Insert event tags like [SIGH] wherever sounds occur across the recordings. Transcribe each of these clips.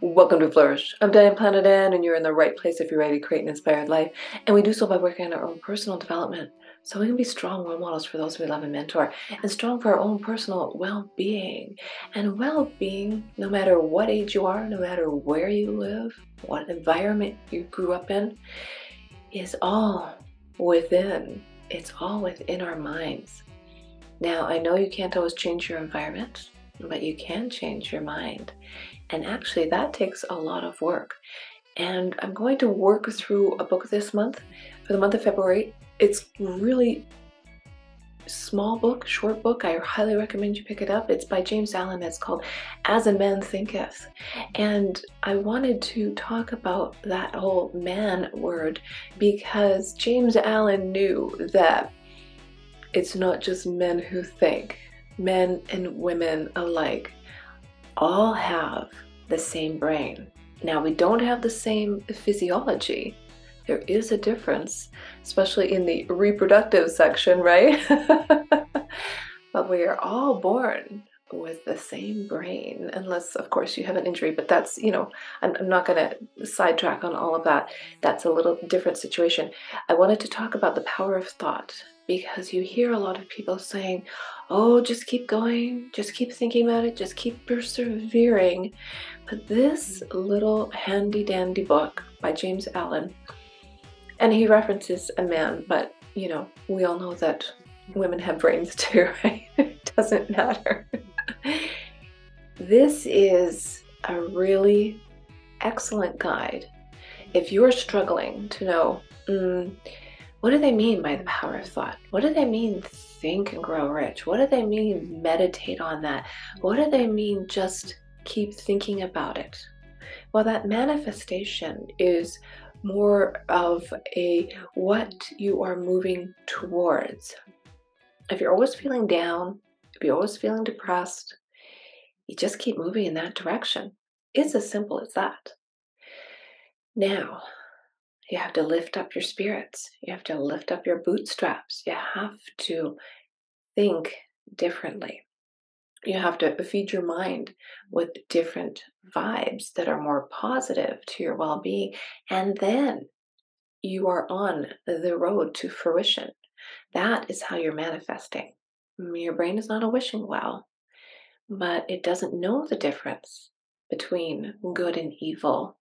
Welcome to Flourish. I'm Diane Planet Ann, and you're in the right place if you're ready to create an inspired life. And we do so by working on our own personal development so we can be strong role models for those we love and mentor, and strong for our own personal well being. And well being, no matter what age you are, no matter where you live, what environment you grew up in, is all within. It's all within our minds. Now, I know you can't always change your environment, but you can change your mind. And actually, that takes a lot of work. And I'm going to work through a book this month for the month of February. It's really small book, short book. I highly recommend you pick it up. It's by James Allen. It's called As a Man Thinketh. And I wanted to talk about that whole man word because James Allen knew that it's not just men who think, men and women alike all have the same brain. Now, we don't have the same physiology. There is a difference, especially in the reproductive section, right? [LAUGHS] but we are all born with the same brain, unless, of course, you have an injury. But that's, you know, I'm, I'm not going to sidetrack on all of that. That's a little different situation. I wanted to talk about the power of thought because you hear a lot of people saying, oh, just keep going, just keep thinking about it, just keep persevering. But this little handy dandy book by James Allen, and he references a man, but you know, we all know that women have brains [LAUGHS] too, right? it doesn't matter. [LAUGHS] this is a really excellent guide if you're struggling to know. Mm, what do they mean by the power of thought? What do they mean think and grow rich? What do they mean meditate on that? What do they mean just keep thinking about it? Well, that manifestation is more of a what you are moving towards. If you're always feeling down, if you're always feeling depressed, you just keep moving in that direction. It's as simple as that. Now, you have to lift up your spirits. You have to lift up your bootstraps. You have to think differently. You have to feed your mind with different vibes that are more positive to your well being. And then you are on the road to fruition. That is how you're manifesting. Your brain is not a wishing well, but it doesn't know the difference between good and evil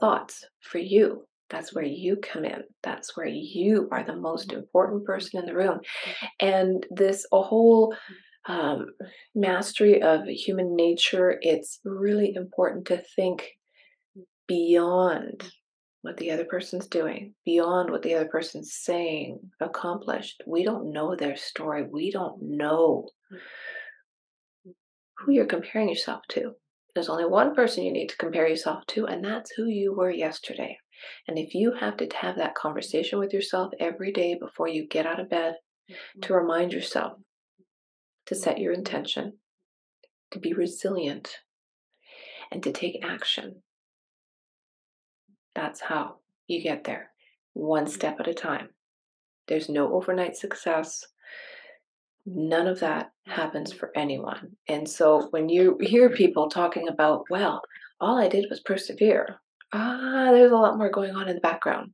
thoughts for you. That's where you come in. That's where you are the most mm-hmm. important person in the room. Mm-hmm. And this a whole um, mastery of human nature, it's really important to think beyond what the other person's doing, beyond what the other person's saying, accomplished. We don't know their story. We don't know mm-hmm. who you're comparing yourself to. There's only one person you need to compare yourself to, and that's who you were yesterday. And if you have to have that conversation with yourself every day before you get out of bed, mm-hmm. to remind yourself to set your intention, to be resilient, and to take action, that's how you get there, one step at a time. There's no overnight success. None of that happens for anyone. And so when you hear people talking about, well, all I did was persevere, ah, there's a lot more going on in the background.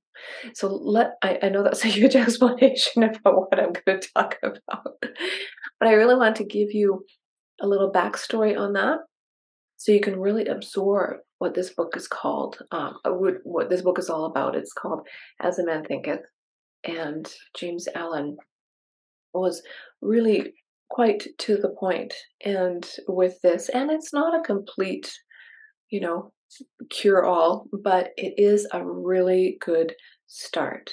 So let I, I know that's a [LAUGHS] huge explanation about what I'm going to talk about, but I really want to give you a little backstory on that, so you can really absorb what this book is called, um, uh, what this book is all about. It's called As a Man Thinketh, and James Allen was really quite to the point and with this and it's not a complete you know cure all, but it is a really good start.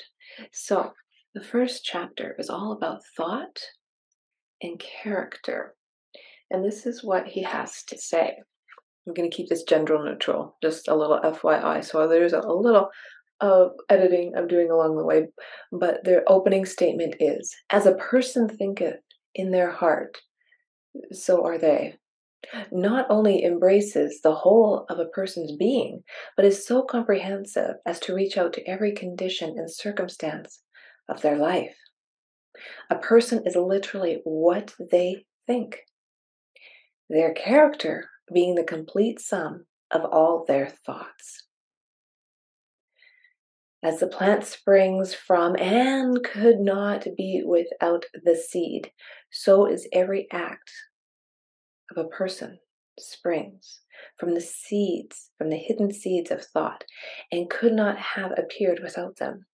So, the first chapter is all about thought and character. And this is what he has to say. I'm going to keep this gender neutral, just a little FYI. So, there's a little of editing I'm doing along the way, but their opening statement is As a person thinketh in their heart, so are they not only embraces the whole of a person's being, but is so comprehensive as to reach out to every condition and circumstance of their life. A person is literally what they think. Their character being the complete sum of all their thoughts. As the plant springs from and could not be without the seed, so is every act of a person springs from the seeds, from the hidden seeds of thought, and could not have appeared without them.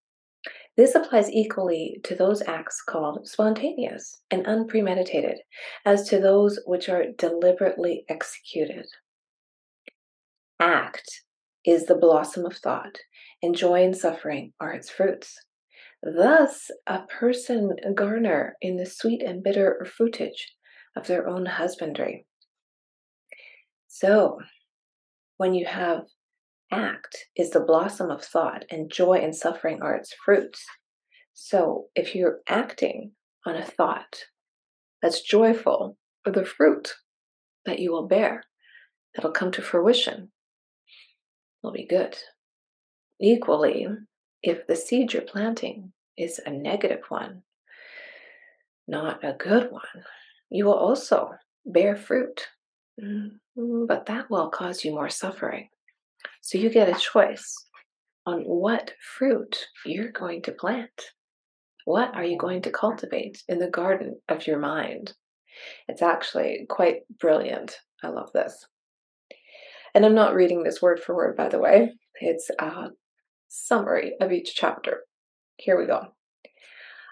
This applies equally to those acts called spontaneous and unpremeditated as to those which are deliberately executed. Act is the blossom of thought, and joy and suffering are its fruits. Thus, a person garner in the sweet and bitter fruitage of their own husbandry. So, when you have act is the blossom of thought, and joy and suffering are its fruits. So, if you're acting on a thought that's joyful, or the fruit that you will bear that'll come to fruition will be good. Equally, if the seed you're planting is a negative one, not a good one, you will also bear fruit. Mm, but that will cause you more suffering. So you get a choice on what fruit you're going to plant. What are you going to cultivate in the garden of your mind? It's actually quite brilliant. I love this. And I'm not reading this word for word, by the way. It's a summary of each chapter. Here we go.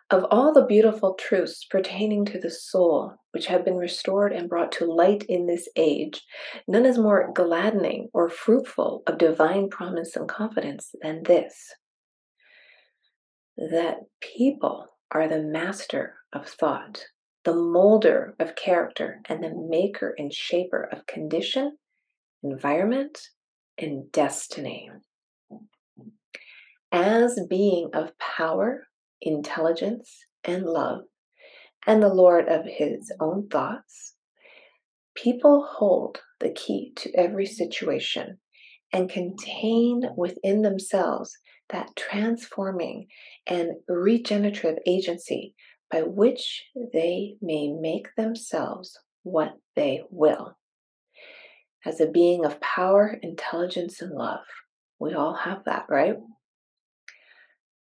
Of all the beautiful truths pertaining to the soul, which have been restored and brought to light in this age, none is more gladdening or fruitful of divine promise and confidence than this that people are the master of thought, the molder of character, and the maker and shaper of condition, environment, and destiny. As being of power, intelligence, and love, and the Lord of his own thoughts, people hold the key to every situation and contain within themselves that transforming and regenerative agency by which they may make themselves what they will. As a being of power, intelligence, and love, we all have that, right?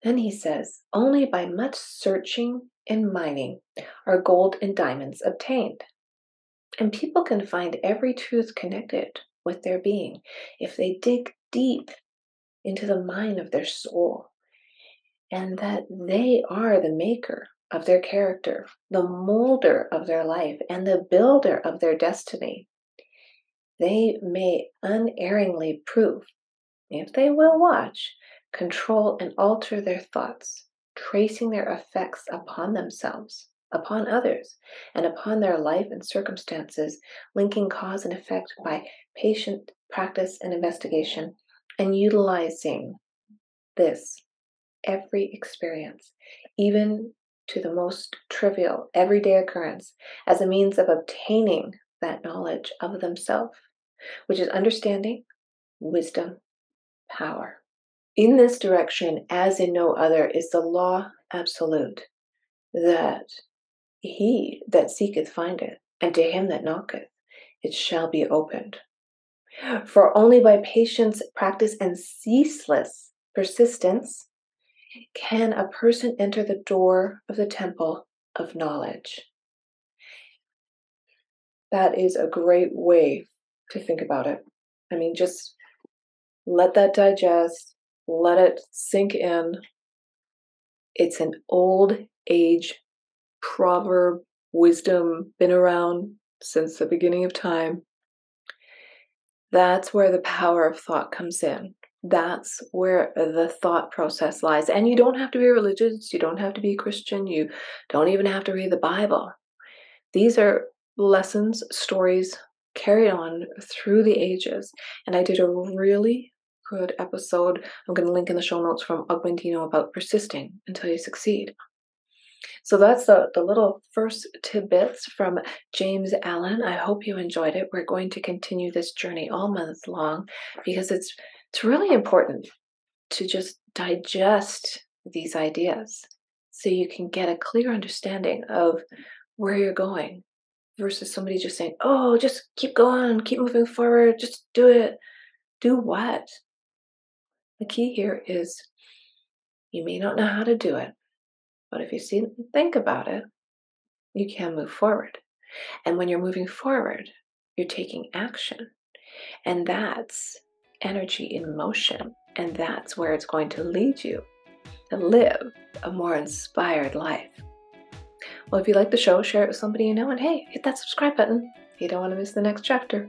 Then he says, Only by much searching and mining are gold and diamonds obtained. And people can find every truth connected with their being if they dig deep into the mind of their soul and that they are the maker of their character, the molder of their life, and the builder of their destiny. They may unerringly prove, if they will watch, control and alter their thoughts, tracing their effects upon themselves, upon others, and upon their life and circumstances, linking cause and effect by patient practice and investigation, and utilizing this every experience, even to the most trivial everyday occurrence, as a means of obtaining that knowledge of themselves, which is understanding, wisdom, power. In this direction, as in no other, is the law absolute that he that seeketh findeth, and to him that knocketh it shall be opened. For only by patience, practice, and ceaseless persistence can a person enter the door of the temple of knowledge. That is a great way to think about it. I mean, just let that digest, let it sink in. It's an old age proverb, wisdom, been around since the beginning of time. That's where the power of thought comes in. That's where the thought process lies. And you don't have to be religious, you don't have to be Christian, you don't even have to read the Bible. These are lessons, stories carried on through the ages. And I did a really good episode. I'm going to link in the show notes from Og Mandino about persisting until you succeed. So that's the, the little first tidbits from James Allen. I hope you enjoyed it. We're going to continue this journey all month long because it's it's really important to just digest these ideas so you can get a clear understanding of where you're going versus somebody just saying, "Oh, just keep going, keep moving forward, just do it." Do what? The key here is you may not know how to do it, but if you see think about it, you can move forward. And when you're moving forward, you're taking action. And that's energy in motion. And that's where it's going to lead you to live a more inspired life. Well, if you like the show, share it with somebody you know, and hey, hit that subscribe button. You don't want to miss the next chapter.